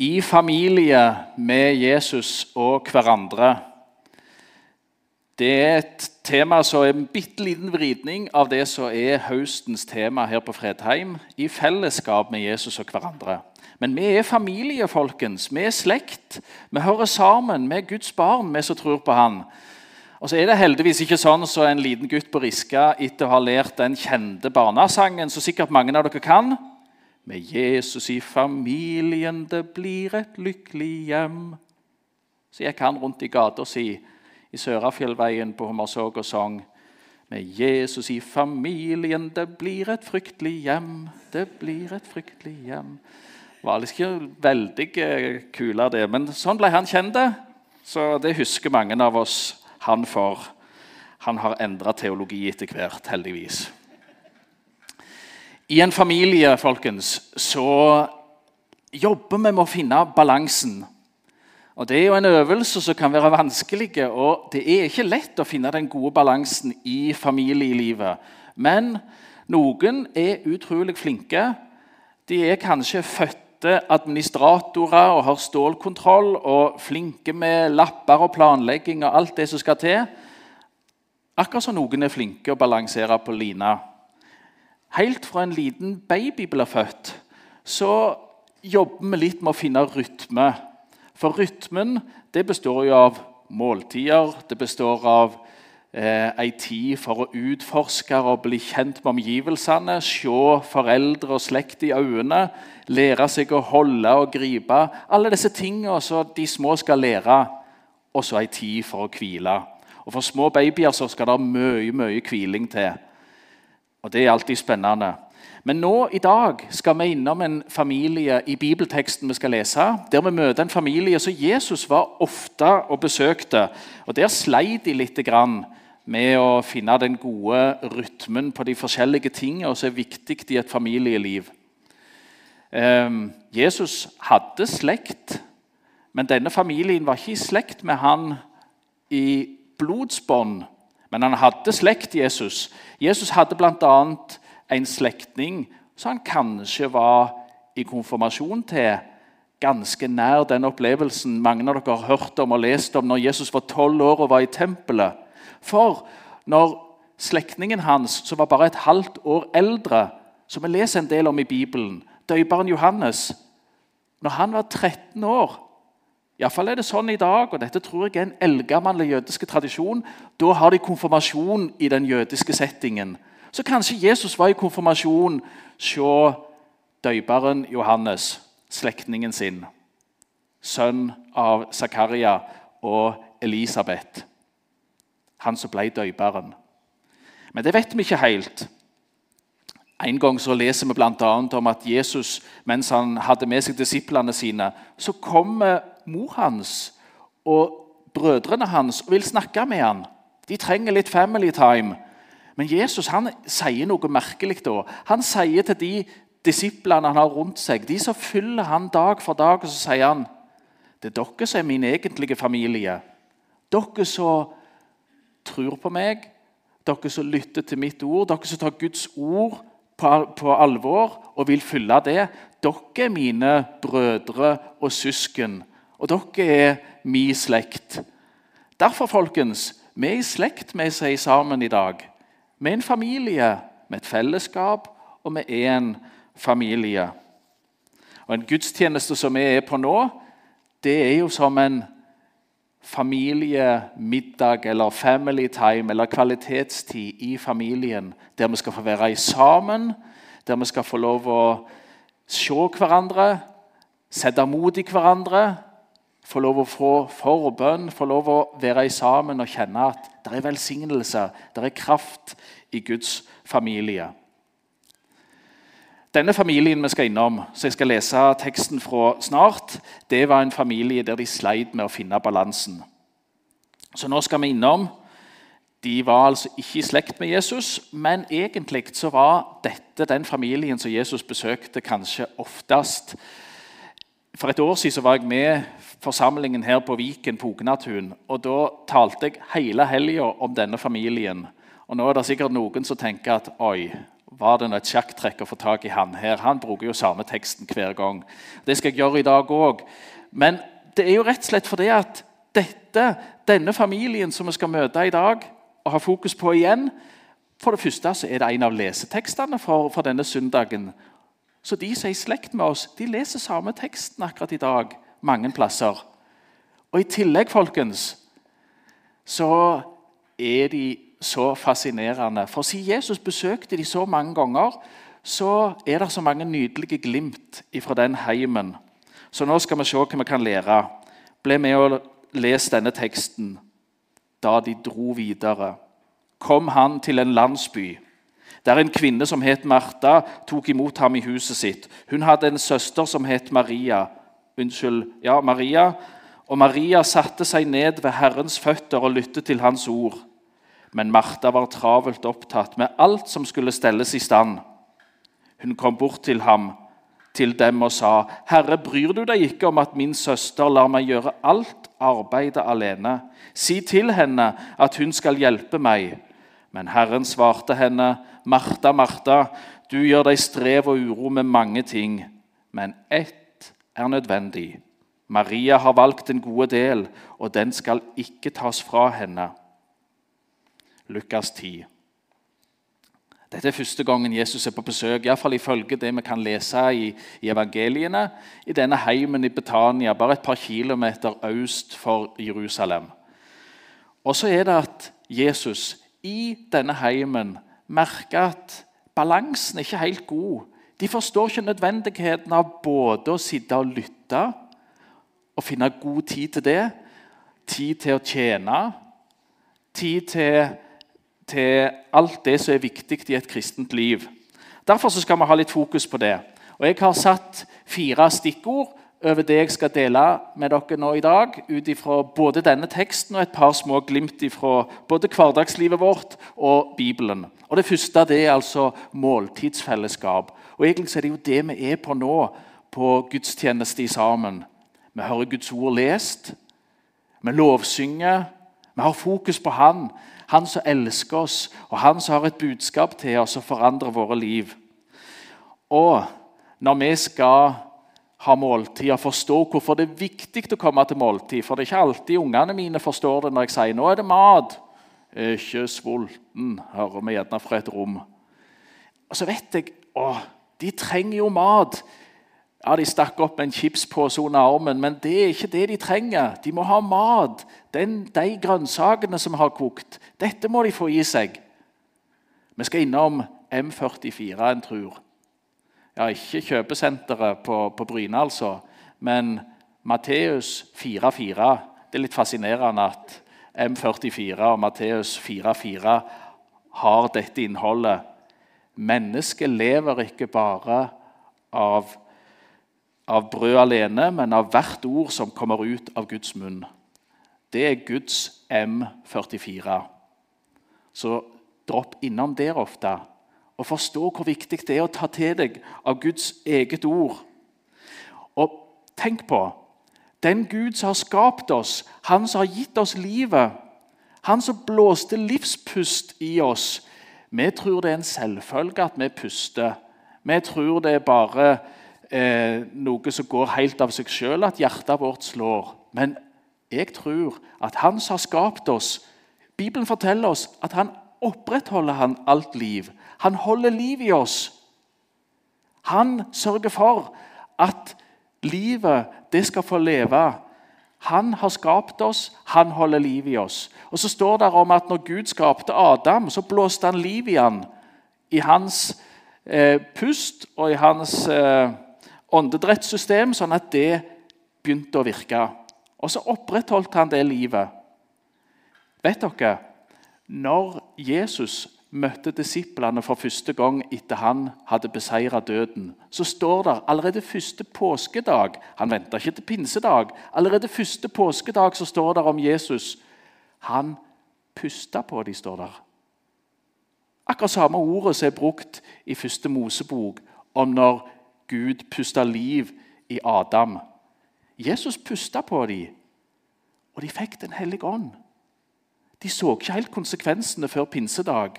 i familie med Jesus og hverandre. Det er et tema som er en bitte liten vridning av det som er høstens tema her på Fredheim. I fellesskap med Jesus og hverandre. Men vi er familie, folkens. Vi er slekt. Vi hører sammen. Vi er Guds barn, vi som tror på Han. Og så er det heldigvis ikke sånn som så en liten gutt på Riska etter å ha lært den kjente barnesangen som sikkert mange av dere kan. Med Jesus i familien, det blir et lykkelig hjem. Så gikk han rundt i gata si i Sørafjellveien på Hummersåk og sang. Med Jesus i familien, det blir et fryktelig hjem. Det blir et fryktelig hjem. Det var liksom ikke veldig eh, kule, det, men sånn ble han kjent. Så det husker mange av oss han for. Han har endra teologi etter hvert, heldigvis. I en familie folkens, så jobber vi med å finne balansen. Og Det er jo en øvelse som kan være vanskelig, og det er ikke lett å finne den gode balansen i familielivet. Men noen er utrolig flinke. De er kanskje fødte administratorer og har stålkontroll og flinke med lapper og planlegging og alt det som skal til. Akkurat som noen er flinke å balansere på lina. Helt fra en liten baby blir født, så jobber vi litt med å finne rytme. For rytmen det består jo av måltider, det består av eh, ei tid for å utforske og bli kjent med omgivelsene, se foreldre og slekt i øynene, lære seg å holde og gripe. Alle disse tingene som de små skal lære. Og så ei tid for å hvile. Og For små babyer så skal det mye mye hviling til. Og Det er alltid spennende. Men nå i dag skal vi innom en familie i bibelteksten vi skal lese. Der vi møter en familie som Jesus var ofte og besøkte. Og Der sleit de litt med å finne den gode rytmen på de forskjellige tingene som er viktig i et familieliv. Ehm, Jesus hadde slekt, men denne familien var ikke i slekt med han i blodsbånd. Men han hadde slekt, Jesus. Jesus hadde bl.a. en slektning som han kanskje var i konfirmasjon til. Ganske nær den opplevelsen mange av dere har hørt om og lest om når Jesus var tolv år og var i tempelet. For når slektningen hans, som var bare et halvt år eldre, som vi leser en del om i Bibelen, døperen Johannes Når han var 13 år Iallfall er det sånn i dag, og dette tror jeg er en eldgammel jødisk tradisjon. Da har de konfirmasjon i den jødiske settingen. Så kanskje Jesus var i konfirmasjon hos døperen Johannes, slektningen sin. Sønn av Zakaria og Elisabeth. Han som ble døperen. Men det vet vi ikke helt. En gang så leser vi bl.a. om at Jesus, mens han hadde med seg disiplene sine, så kommer mor hans og brødrene hans og vil snakke med ham. De trenger litt family time. Men Jesus han sier noe merkelig. da. Han sier til de disiplene han har rundt seg, de som følger han dag for dag, og så sier han det er dere som er min egentlige familie. Dere som tror på meg, dere som lytter til mitt ord, dere som tar Guds ord på alvor og vil følge det. Dere er mine brødre og søsken og dere er min slekt. Derfor, folkens, vi er i slekt, med seg sammen i dag. Vi er en familie med et fellesskap, og vi er en familie. Og En gudstjeneste som vi er på nå, det er jo som en familiemiddag eller family time eller kvalitetstid i familien. Der vi skal få være sammen, der vi skal få lov å se hverandre, sette mot i hverandre, få lov å få forbønn, få lov å være sammen og kjenne at det er velsignelse, det er kraft i Guds familie. Denne familien vi skal innom, så jeg skal lese teksten fra snart, det var en familie der de sleit med å finne balansen. Så nå skal vi innom De var altså ikke i slekt med Jesus, men egentlig så var dette den familien som Jesus besøkte kanskje oftest. For et år siden var jeg med forsamlingen her på Viken på Ognatun. Og da talte jeg hele helga om denne familien. Og nå er det sikkert noen som tenker at oi, var det nå et sjakktrekk å få tak i han her. Han bruker jo samme teksten hver gang. Det skal jeg gjøre i dag òg. Men det er jo rett og slett fordi at dette, denne familien som vi skal møte i dag og ha fokus på igjen For det første så er det en av lesetekstene for, for denne søndagen. Så de som er i slekt med oss, de leser samme teksten akkurat i dag mange plasser. Og i tillegg, folkens, så er de så fascinerende. For siden Jesus besøkte de så mange ganger, så er det så mange nydelige glimt fra den heimen. Så nå skal vi se hva vi kan lære. Ble med og les denne teksten. Da de dro videre, kom han til en landsby. Der en kvinne som het Martha, tok imot ham i huset sitt. Hun hadde en søster som het Maria. Unnskyld, ja, Maria. Og Maria satte seg ned ved Herrens føtter og lyttet til hans ord. Men Martha var travelt opptatt med alt som skulle stelles i stand. Hun kom bort til ham, til dem, og sa, 'Herre, bryr du deg ikke om at min søster lar meg gjøre alt arbeidet alene?' 'Si til henne at hun skal hjelpe meg.' Men Herren svarte henne, 'Martha, Martha, du gjør deg strev og uro med mange ting, men ett er nødvendig.' Maria har valgt den gode del, og den skal ikke tas fra henne. Lukas 10. Dette er første gangen Jesus er på besøk, iallfall ifølge det vi kan lese i, i, evangeliene, i denne heimen i Betania, bare et par kilometer øst for Jerusalem. Og så er det at Jesus i denne heimen merker at balansen er ikke helt god. De forstår ikke nødvendigheten av både å sitte og lytte og finne god tid til det, tid til å tjene, tid til til alt det som er viktig i et kristent liv. Derfor skal vi ha litt fokus på det. Og Jeg har satt fire stikkord over det jeg skal dele med dere nå i dag, ut ifra både denne teksten og et par små glimt fra både hverdagslivet vårt og Bibelen. Og Det første det er altså måltidsfellesskap. Og Egentlig er det jo det vi er på nå, på gudstjeneste sammen. Vi hører Guds ord lest, vi lovsynger, vi har fokus på Han. Han som elsker oss, og han som har et budskap til oss og forandrer våre liv. Og når vi skal ha måltid og forstå hvorfor det er viktig å komme til måltid For det er ikke alltid ungene mine forstår det når jeg sier 'nå er det mat'. Ikke sulten, hører vi gjerne fra et rom. Og så vet jeg å, de trenger jo mat. Ja, De stakk opp en chipspose under armen, men det er ikke det de trenger. De må ha mat. Den, de grønnsakene som har kokt, dette må de få i seg. Vi skal innom M44, en tror. Ja, Ikke kjøpesenteret på, på Bryne, altså, men Matteus 4,4. Det er litt fascinerende at M44 og Matteus 4,4 har dette innholdet. Mennesket lever ikke bare av av brød alene, men av hvert ord som kommer ut av Guds munn. Det er Guds M44. Så dropp innom der ofte og forstå hvor viktig det er å ta til deg av Guds eget ord. Og tenk på den Gud som har skapt oss, han som har gitt oss livet, han som blåste livspust i oss. Vi tror det er en selvfølge at vi puster. Vi tror det er bare eh, noe som går helt av seg sjøl, at hjertet vårt slår. Men jeg tror at Han som har skapt oss Bibelen forteller oss at han opprettholder han alt liv. Han holder liv i oss. Han sørger for at livet, det skal få leve. Han har skapt oss, han holder liv i oss. Og Så står det om at når Gud skapte Adam, så blåste han liv i han. I hans eh, pust og i hans eh, åndedrettssystem, sånn at det begynte å virke. Og så opprettholdt han det livet. Vet dere, når Jesus møtte disiplene for første gang etter han hadde beseira døden, så står det allerede første påskedag Han venta ikke til pinsedag. Allerede første påskedag så står det om Jesus. Han pusta på dem, står der. Akkurat samme ordet som er brukt i første Mosebok om når Gud pusta liv i Adam. Jesus pusta på dem, og de fikk Den hellige ånd. De så ikke helt konsekvensene før pinsedag.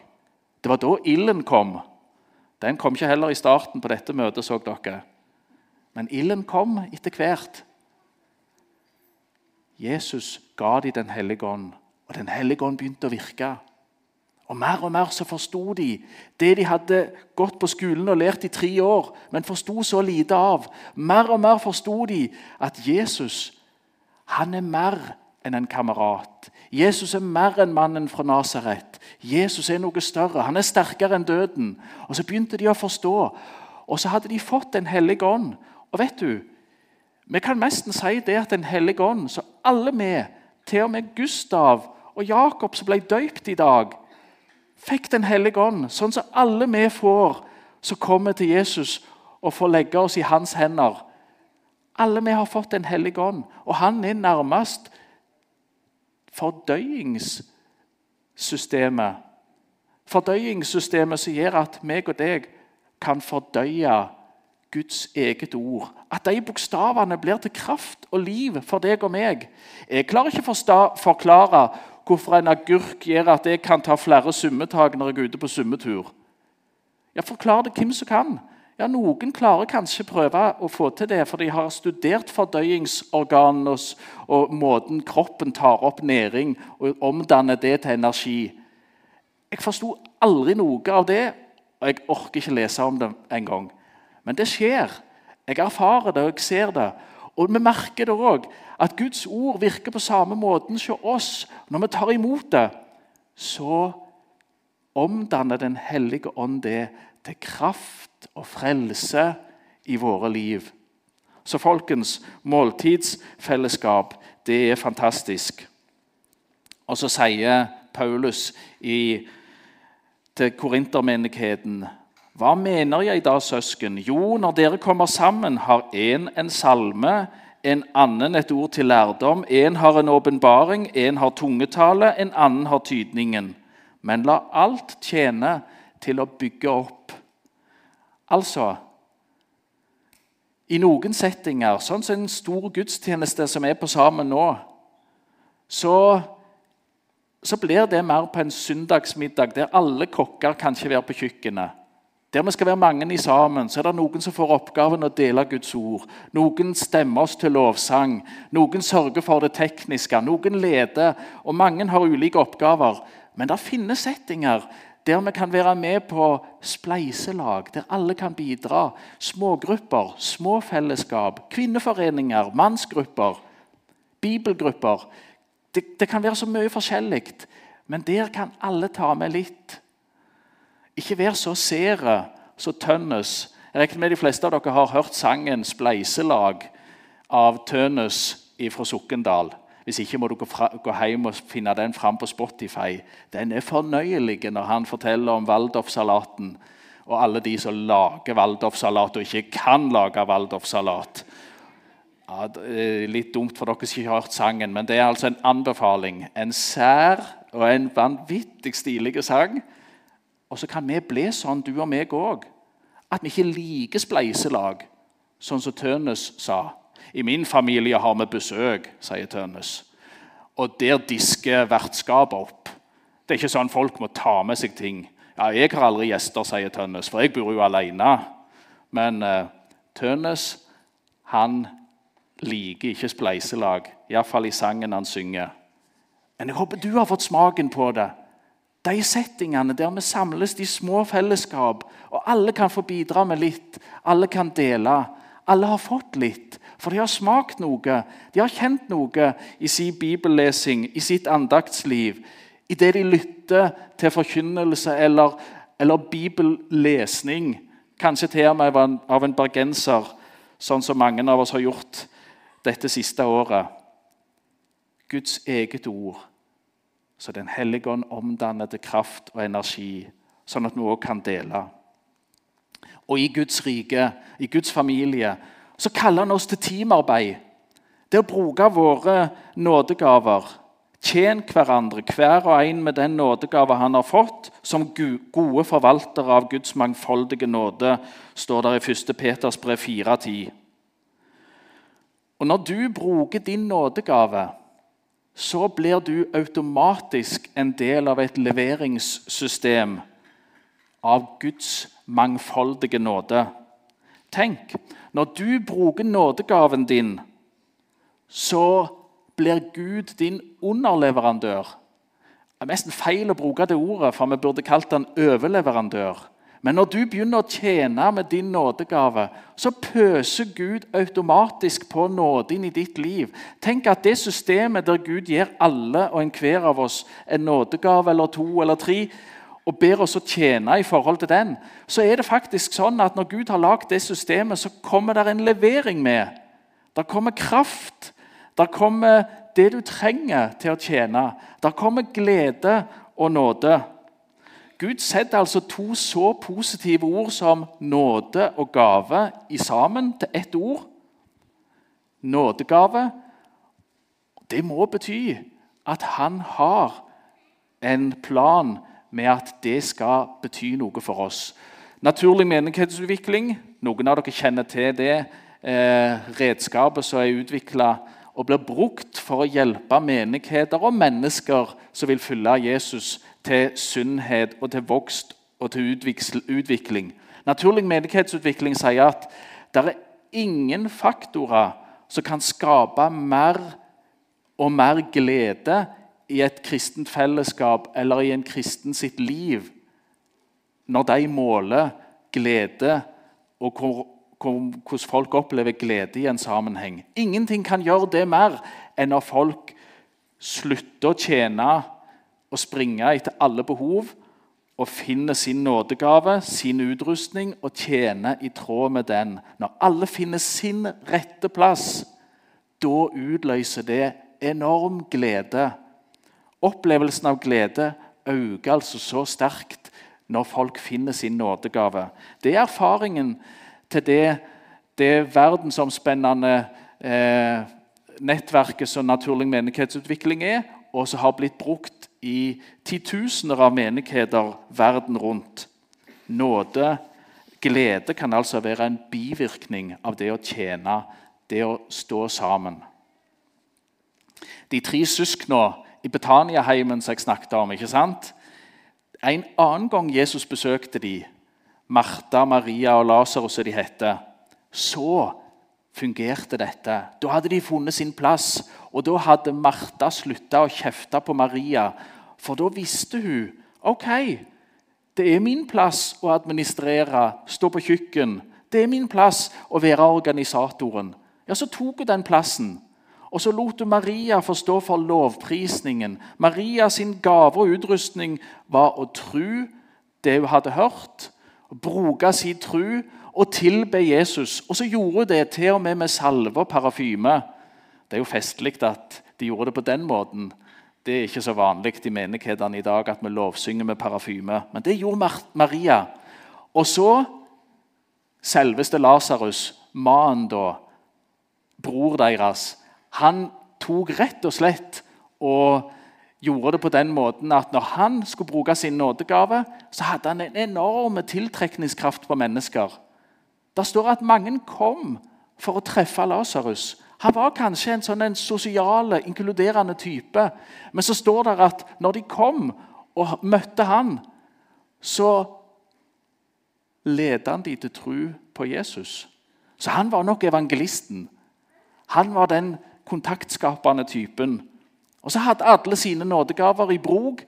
Det var da ilden kom. Den kom ikke heller i starten på dette møtet, så dere. Men ilden kom etter hvert. Jesus ga dem Den hellige ånd, og Den hellige ånd begynte å virke. Og Mer og mer så forsto de det de hadde gått på skolen og lært i tre år, men forsto så lite av. Mer og mer forsto de at Jesus han er mer enn en kamerat. Jesus er mer enn mannen fra Nasaret. Jesus er noe større. Han er sterkere enn døden. Og Så begynte de å forstå. Og så hadde de fått Den hellige ånd. Og vet du, Vi kan nesten si det at Den hellige ånd, så alle vi, til og med Gustav og Jakob som ble døypt i dag, fikk Den hellige ånd, sånn som alle vi får som kommer til Jesus og får legge oss i hans hender. Alle vi har fått Den hellige ånd, og han er nærmest fordøyingssystemet. Fordøyingssystemet som gjør at meg og deg kan fordøye Guds eget ord. At de bokstavene blir til kraft og liv for deg og meg. Jeg klarer ikke å forklare hvorfor en agurk gjør at jeg kan ta flere summetak når jeg er ute på summetur. Jeg forklarer det hvem som kan. Ja, Noen klarer kanskje prøve å få til det, for de har studert fordøyingsorganene og, og måten kroppen tar opp næring og omdanner det til energi. Jeg forsto aldri noe av det, og jeg orker ikke lese om det engang. Men det skjer. Jeg erfarer det, og jeg ser det. Og vi merker det òg, at Guds ord virker på samme måten hos oss. Når vi tar imot det, så omdanner Den hellige ånd det til kraft og frelse i våre liv. Så folkens, måltidsfellesskap, det er fantastisk. Og så sier Paulus i, til korintermenigheten Hva mener jeg da, søsken? Jo, når dere kommer sammen, har én en salme, en annen et ord til lærdom, en har en åpenbaring, en har tungetale, en annen har tydningen. Men la alt tjene til å bygge opp Altså I noen settinger, sånn som en stor gudstjeneste som er på sammen nå, så, så blir det mer på en søndagsmiddag der alle kokker kan ikke være på kjøkkenet. Der vi skal være mange i sammen, så er det noen som får oppgaven å dele Guds ord. Noen stemmer oss til lovsang, noen sørger for det tekniske, noen leder. og Mange har ulike oppgaver. Men det finnes settinger der vi kan være med på spleiselag, der alle kan bidra. Smågrupper, små fellesskap, kvinneforeninger, mannsgrupper, bibelgrupper. Det, det kan være så mye forskjellig, men der kan alle ta med litt. Ikke vær så sere, så tønnes. Jeg regner med de fleste av dere har hørt sangen 'Spleiselag' av Tønnes fra Sokndal. Hvis ikke må du gå hjem og finne den fram på Spotify. Den er fornøyelig når han forteller om Waldorf-salaten og alle de som lager Waldorf-salat og ikke kan lage Waldorf-salat. Ja, litt dumt for dere som ikke har hørt sangen, men det er altså en anbefaling. En sær og en vanvittig stilig sang. Og så kan vi bli sånn, du og meg òg, at vi ikke liker spleiselag, sånn som Tønes sa. I min familie har vi besøk, sier Tønnes. Og der disker vertskapet opp. Det er ikke sånn folk må ta med seg ting. Ja, 'Jeg har aldri gjester', sier Tønnes, for jeg bor jo alene. Men uh, Tønnes han liker ikke spleiselag, iallfall i sangen han synger. Men jeg håper du har fått smaken på det. De settingene der vi samles i små fellesskap, og alle kan få bidra med litt. Alle kan dele. Alle har fått litt. For de har smakt noe, de har kjent noe i sin bibellesing, i sitt andaktsliv, i det de lytter til forkynnelse eller, eller bibellesning. Kanskje til og med av en bergenser, sånn som mange av oss har gjort dette siste året. Guds eget ord, så Den hellige ånd omdanner til kraft og energi, sånn at vi òg kan dele. Og i Guds rike, i Guds familie, så kaller han oss til teamarbeid. Det å bruke våre nådegaver. Tjen hverandre, hver og en med den nådegave han har fått, som gode forvaltere av Guds mangfoldige nåde, står der i 1. Peters brev 4,10. Og Når du bruker din nådegave, så blir du automatisk en del av et leveringssystem av Guds mangfoldige nåde. Tenk, når du bruker nådegaven din, så blir Gud din underleverandør. Det er nesten feil å bruke det ordet, for vi burde kalt han overleverandør. Men når du begynner å tjene med din nådegave, så pøser Gud automatisk på nåden i ditt liv. Tenk at det systemet der Gud gir alle og enhver av oss en nådegave eller to eller tre, og ber oss å tjene i forhold til den, så er det faktisk sånn at når Gud har lagd det systemet, så kommer det en levering med. Der kommer kraft. Der kommer det du trenger til å tjene. Der kommer glede og nåde. Gud setter altså to så positive ord som nåde og gave i sammen til ett ord. Nådegave. Det må bety at han har en plan med at det skal bety noe for oss. Naturlig menighetsutvikling. Noen av dere kjenner til det eh, redskapet som er utvikla og blir brukt for å hjelpe menigheter og mennesker som vil følge Jesus til sunnhet og til vokst og til utvikling. Naturlig menighetsutvikling sier at det er ingen faktorer som kan skape mer og mer glede i et kristent fellesskap eller i en kristen sitt liv når de måler glede og hvordan folk opplever glede i en sammenheng. Ingenting kan gjøre det mer enn når folk slutter å tjene og springe etter alle behov og finner sin nådegave, sin utrustning, og tjener i tråd med den. Når alle finner sin rette plass, da utløser det enorm glede. Opplevelsen av glede øker altså så sterkt når folk finner sin nådegave. Det er erfaringen til det, det verdensomspennende eh, nettverket som naturlig menighetsutvikling er, og som har blitt brukt i titusener av menigheter verden rundt. Nåde, glede, kan altså være en bivirkning av det å tjene, det å stå sammen. De tre søsknene i Betaniaheimen som jeg snakket om. ikke sant? En annen gang Jesus besøkte de, Martha, Maria og Lasarus, som de heter, så fungerte dette. Da hadde de funnet sin plass, og da hadde Martha slutta å kjefte på Maria. For da visste hun ok, det er min plass å administrere, stå på kjøkken. Det er min plass å være organisatoren. Ja, Så tok hun den plassen. Og så lot du Maria få stå for lovprisningen. Maria sin gave og utrustning var å tro det hun hadde hørt, bruke sin tro og tilbe Jesus. Og så gjorde hun det til og med med salve og parafyme. Det er jo festlig at de gjorde det på den måten. Det er ikke så vanlig i menighetene i dag at vi lovsynger med parafyme. Men det gjorde Maria. Og så selveste Lasarus, mannen da, bror deres, han tok rett og slett og gjorde det på den måten at når han skulle bruke sin nådegave, så hadde han en enorm tiltrekningskraft på mennesker. Det står at mange kom for å treffe Lasarus. Han var kanskje en sånn en sosiale, inkluderende type. Men så står det at når de kom og møtte han, så ledet han de til tro på Jesus. Så han var nok evangelisten. Han var den kontaktskapende typen. Og Så hadde alle sine nådegaver i bruk,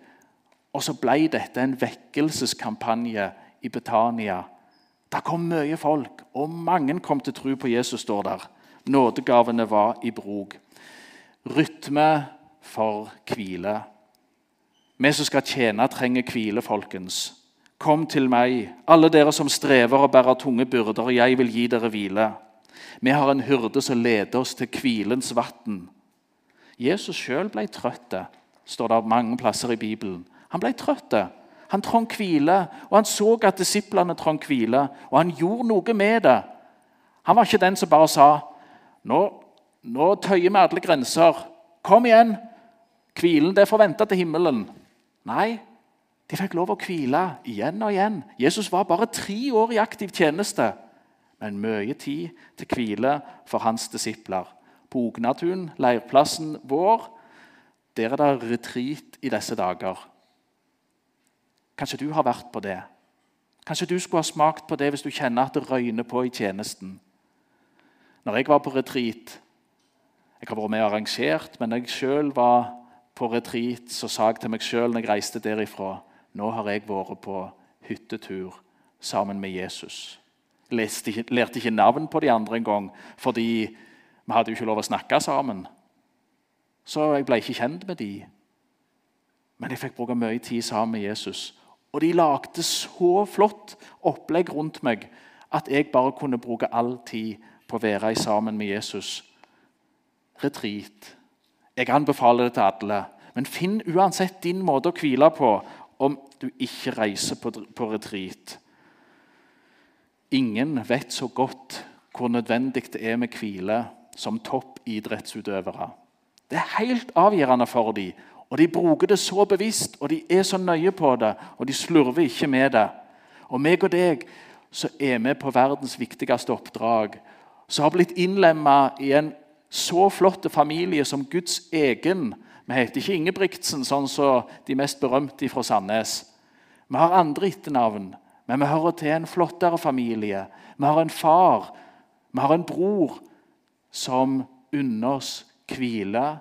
og så ble dette en vekkelseskampanje i Betania. Det kom mye folk, og mange kom til tro på Jesus. står der. Nådegavene var i bruk. Rytme for hvile. Vi som skal tjene, trenger hvile, folkens. Kom til meg, alle dere som strever og bærer tunge byrder, jeg vil gi dere hvile. Vi har en hyrde som leder oss til hvilens vann. Jesus sjøl ble trøtt, står det mange plasser i Bibelen. Han ble trøtt. Han trong hvile, og han så at disiplene trong hvile, og han gjorde noe med det. Han var ikke den som bare sa nå, nå tøyer vi alle grenser. Kom igjen! Hvilen det er vente til himmelen. Nei, de fikk lov å hvile igjen og igjen. Jesus var bare tre år i aktiv tjeneste, men mye tid til hvile for hans disipler. På Ognatun, leirplassen vår, der er det retreat i disse dager. Kanskje du har vært på det. Kanskje du skulle ha smakt på det hvis du kjenner at det røyner på i tjenesten. Når jeg var på retreat Jeg har vært med og arrangert, men når jeg sjøl var på retreat, så sa jeg til meg sjøl når jeg reiste derifra Nå har jeg vært på hyttetur sammen med Jesus. Leste lærte ikke navn på de andre engang, fordi vi hadde jo ikke lov å snakke sammen. Så jeg ble ikke kjent med de. Men jeg fikk bruke mye tid sammen med Jesus. Og de lagde så flott opplegg rundt meg at jeg bare kunne bruke all tid på å være sammen med Jesus. Retreat. Jeg anbefaler det til alle. Men finn uansett din måte å hvile på om du ikke reiser på, på retreat. Ingen vet så godt hvor nødvendig det er med hvile som toppidrettsutøvere. Det er helt avgjørende for dem. Og De bruker det så bevisst, og de er så nøye på det, og de slurver ikke med det. Og meg og deg så er vi på verdens viktigste oppdrag, som har blitt innlemma i en så flott familie som Guds egen. Vi heter ikke Ingebrigtsen, sånn som de mest berømte fra Sandnes. Vi har andre etternavn. Men vi hører til en flottere familie. Vi har en far, vi har en bror som unner oss hvile,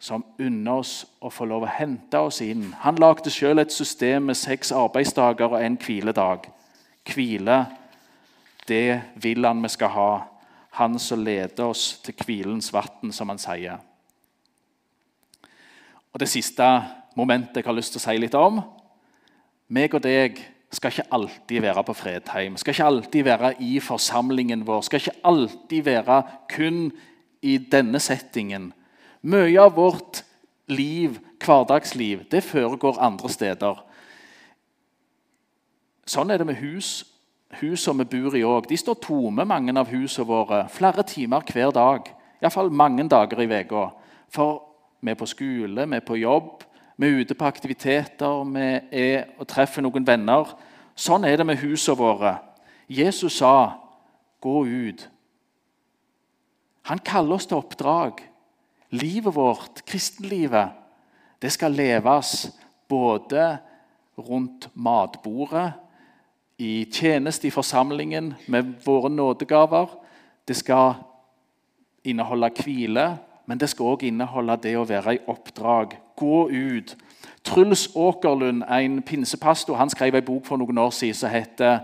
som unner oss å få lov å hente oss inn. Han lagde selv et system med seks arbeidsdager og en hviledag. Hvile, det vil han vi skal ha. Han som leder oss til hvilens vann, som han sier. Og Det siste momentet jeg har lyst til å si litt om meg og deg skal ikke alltid være på Fredheim, skal ikke alltid være i forsamlingen vår, skal ikke alltid være kun i denne settingen. Mye av vårt liv, hverdagsliv, det foregår andre steder. Sånn er det med hus. Husene vi bor i òg. De står tomme, mange av husene våre, flere timer hver dag. Iallfall mange dager i uka. For vi er på skole, vi er på jobb, vi er ute på aktiviteter, vi er og treffer noen venner. Sånn er det med husene våre. Jesus sa, 'Gå ut'. Han kaller oss til oppdrag. Livet vårt, kristenlivet, det skal leves både rundt matbordet, i tjeneste i forsamlingen med våre nådegaver. Det skal inneholde hvile, men det skal òg inneholde det å være i oppdrag. Gå ut. Truls Åkerlund, en pinsepastor, han skrev en bok for noen år siden som heter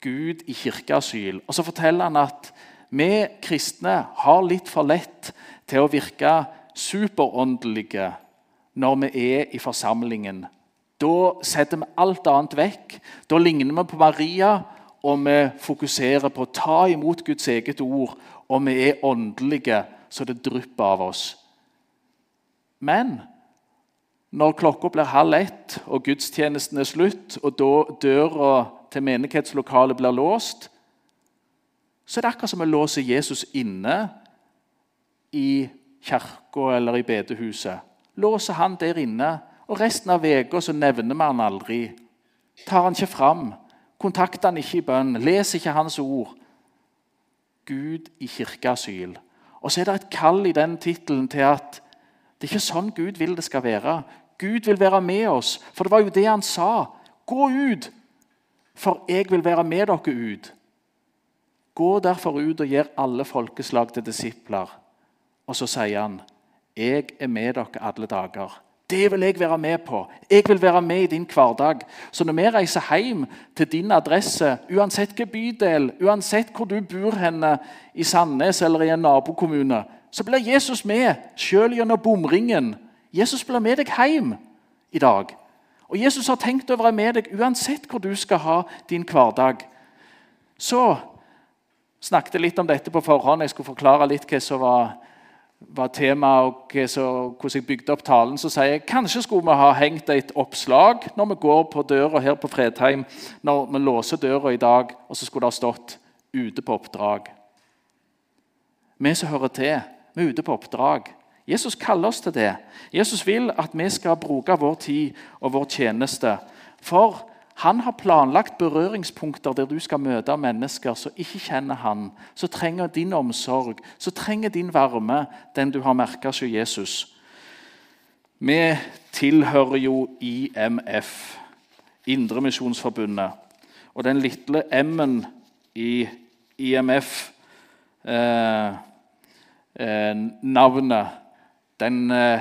'Gud i kirkeasyl'. Og Så forteller han at vi kristne har litt for lett til å virke superåndelige når vi er i forsamlingen. Da setter vi alt annet vekk. Da ligner vi på Maria, og vi fokuserer på å ta imot Guds eget ord. Og vi er åndelige så det drypper av oss. Men når klokka blir halv ett og gudstjenesten er slutt, og døra til menighetslokalet blir låst, så er det akkurat som vi låser Jesus inne i kirka eller i bedehuset. Låser han der inne, og resten av uka nevner vi han aldri. Tar han ikke fram, kontakter han ikke i bønn, leser ikke hans ord. Gud i kirkeasyl. Og så er det et kall i den tittelen til at det er ikke sånn Gud vil det skal være. Gud vil være med oss, for det var jo det han sa. Gå ut, for jeg vil være med dere ut. Gå derfor ut og gjør alle folkeslag til disipler. Og så sier han, jeg er med dere alle dager det vil jeg være med på. Jeg vil være med i din hverdag. Så når vi reiser hjem til din adresse, uansett hvilken bydel, uansett hvor du bor henne, i Sandnes eller i en nabokommune, så blir Jesus med, selv gjennom bomringen. Jesus blir med deg hjem i dag. Og Jesus har tenkt å være med deg uansett hvor du skal ha din hverdag. Så snakket jeg litt om dette på forhånd. Jeg skulle forklare litt hva som var var tema og hvordan jeg bygde opp talen, så sier jeg kanskje skulle vi ha hengt et oppslag når vi går på døra her på Fredheim, når vi låser døra i dag, og så skulle det ha stått 'ute på oppdrag'. Vi som hører til, vi er ute på oppdrag. Jesus kaller oss til det. Jesus vil at vi skal bruke vår tid og vår tjeneste. For han har planlagt berøringspunkter der du skal møte mennesker som ikke kjenner han, som trenger din omsorg, som trenger din varme, den du har merka som Jesus. Vi tilhører jo IMF, Indremisjonsforbundet. Og den lille M-en i IMF-navnet, eh, den eh,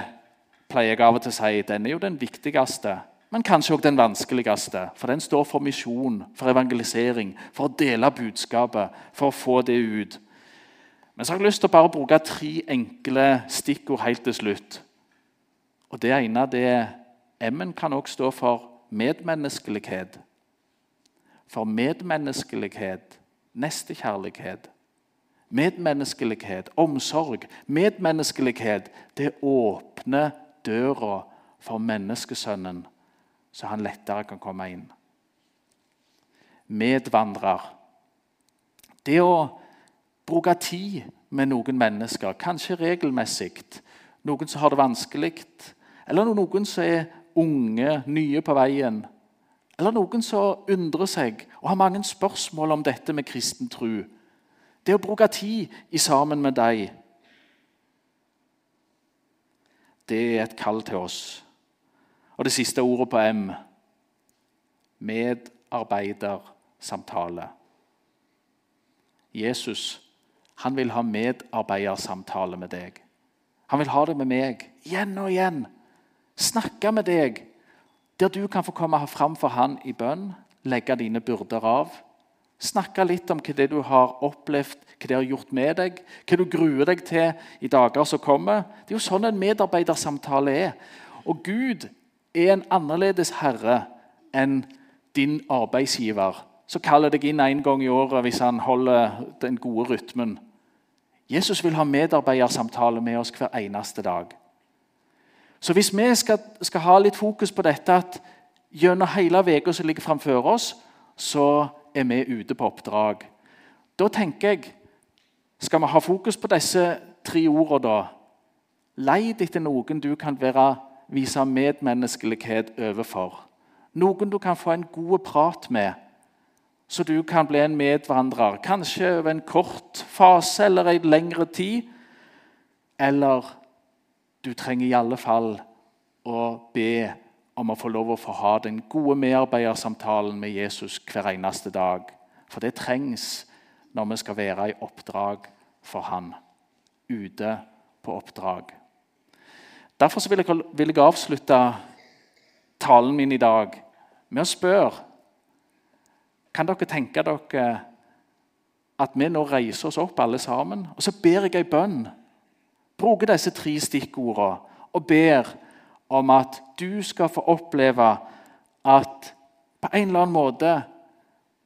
pleier jeg av og til å si den er jo den viktigste, men kanskje også den vanskeligste. For den står for misjon, for evangelisering, for å dele budskapet, for å få det ut. Men så har jeg lyst til å bare bruke tre enkle stikkord helt til slutt. Og Det ene det er M-en kan også stå for medmenneskelighet. For medmenneskelighet, nestekjærlighet, medmenneskelighet, omsorg, medmenneskelighet, det åpner døra for menneskesønnen, så han lettere kan komme inn. Medvandrer. Det å bruke tid med noen mennesker, kanskje regelmessig, noen som har det vanskelig, eller noen som er unge, nye på veien, eller noen som undrer seg og har mange spørsmål om dette med kristen tro. Det å bruke tid i sammen med deg, det er et kall til oss. Og det siste ordet på M medarbeidersamtale. Jesus han vil ha medarbeidersamtale med deg. Han vil ha det med meg igjen og igjen. Snakke med deg der du kan få komme fram for han i bønn, legge dine byrder av. Snakke litt om hva det du har opplevd, hva det har gjort med deg, hva du gruer deg til i dager som kommer. Det er jo sånn en medarbeidersamtale er. Og Gud er en annerledes herre enn din arbeidsgiver, som kaller deg inn én gang i året hvis han holder den gode rytmen. Jesus vil ha medarbeidersamtale med oss hver eneste dag. Så hvis vi skal, skal ha litt fokus på dette at gjennom hele uka som ligger framfor oss, så er vi ute på oppdrag. Da tenker jeg Skal vi ha fokus på disse tre ordene, da? Leid etter noen du kan være, vise medmenneskelighet overfor. Noen du kan få en god prat med, så du kan bli en medvandrer. Kanskje over en kort fase eller en lengre tid. Eller du trenger i alle fall å be om å få lov å få ha den gode medarbeidersamtalen med Jesus hver eneste dag. For det trengs når vi skal være i oppdrag for Han. Ute på oppdrag. Derfor vil jeg, vil jeg avslutte talen min i dag med å spørre Kan dere tenke dere at vi nå reiser oss opp alle sammen, og så ber jeg ei bønn? Bruker disse tre stikkordene og ber om at du skal få oppleve at på en eller annen måte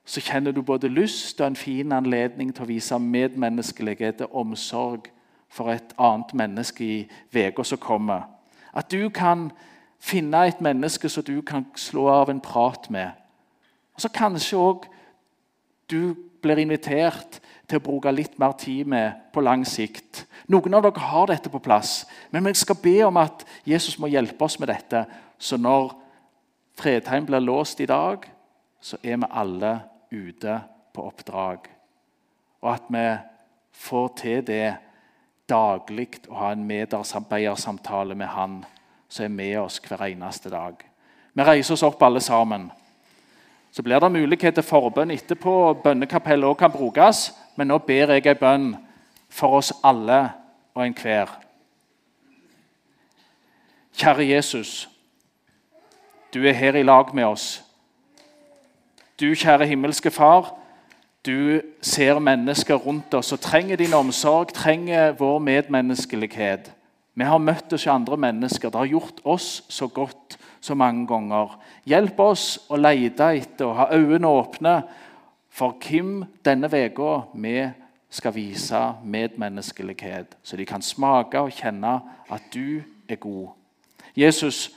så kjenner du både lyst og en fin anledning til å vise medmenneskelighet og omsorg for et annet menneske i uka som kommer. At du kan finne et menneske som du kan slå av en prat med. Og så kanskje òg du blir invitert til å bruke litt mer tid med på lang sikt. Noen av dere har dette på plass, men vi skal be om at Jesus må hjelpe oss med dette. Så når Fredheim blir låst i dag, så er vi alle ute på oppdrag. Og at vi får til det daglig å ha en medarbeidersamtale med Han som er med oss hver eneste dag. Vi reiser oss opp alle sammen. Så blir det mulighet til forbønn etterpå. Bønnekapellet òg kan brukes. Men nå ber jeg en bønn for oss alle og enhver. Kjære Jesus, du er her i lag med oss. Du, kjære himmelske Far, du ser mennesker rundt oss og trenger din omsorg, trenger vår medmenneskelighet. Vi har møtt oss i andre mennesker. Det har gjort oss så godt så mange ganger. Hjelp oss å lete etter og ha øynene åpne for hvem denne uka vi skal vise medmenneskelighet, så de kan smake og kjenne at du er god. Jesus,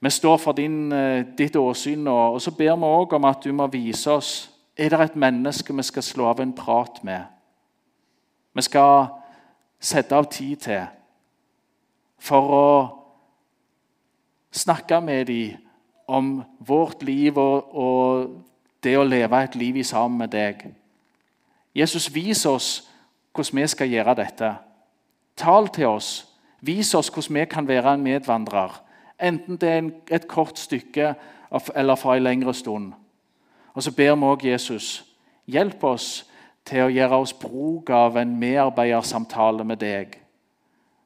vi står for din, eh, ditt åsyn nå, og så ber vi òg om at du må vise oss er det et menneske vi skal slå av en prat med. Vi skal sette av tid til for å snakke med dem om vårt liv og, og det å leve et liv i sammen med deg. Jesus, vis oss hvordan vi skal gjøre dette. Tal til oss. Vis oss hvordan vi kan være en medvandrer. Enten det er et kort stykke eller for en lengre stund. Og så ber vi òg Jesus hjelp oss til å gjøre oss bruk av en medarbeidersamtale med deg.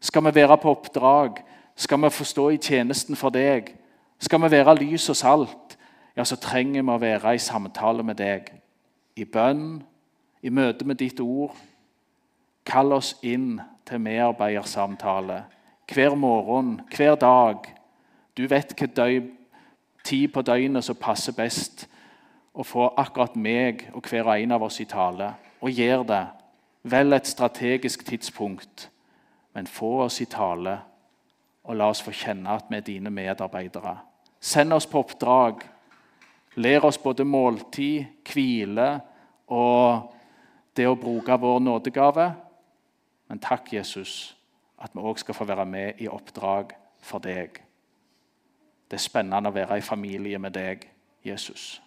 Skal vi være på oppdrag? Skal vi forstå i tjenesten for deg? Skal vi være lys og salt? Ja, så trenger vi å være i samtale med deg. I bønn, i møte med ditt ord. Kall oss inn til medarbeidersamtale hver morgen, hver dag. Du vet hvilken tid på døgnet som passer best å få akkurat meg og hver og en av oss i tale. Og gjør det. Vel et strategisk tidspunkt, men få oss i tale, og la oss få kjenne at vi er dine medarbeidere. Send oss på oppdrag. Lær oss både måltid, hvile og det å bruke vår nådegave. Men takk, Jesus, at vi òg skal få være med i oppdrag for deg. Det er spennende å være i familie med deg, Jesus.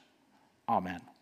Amen.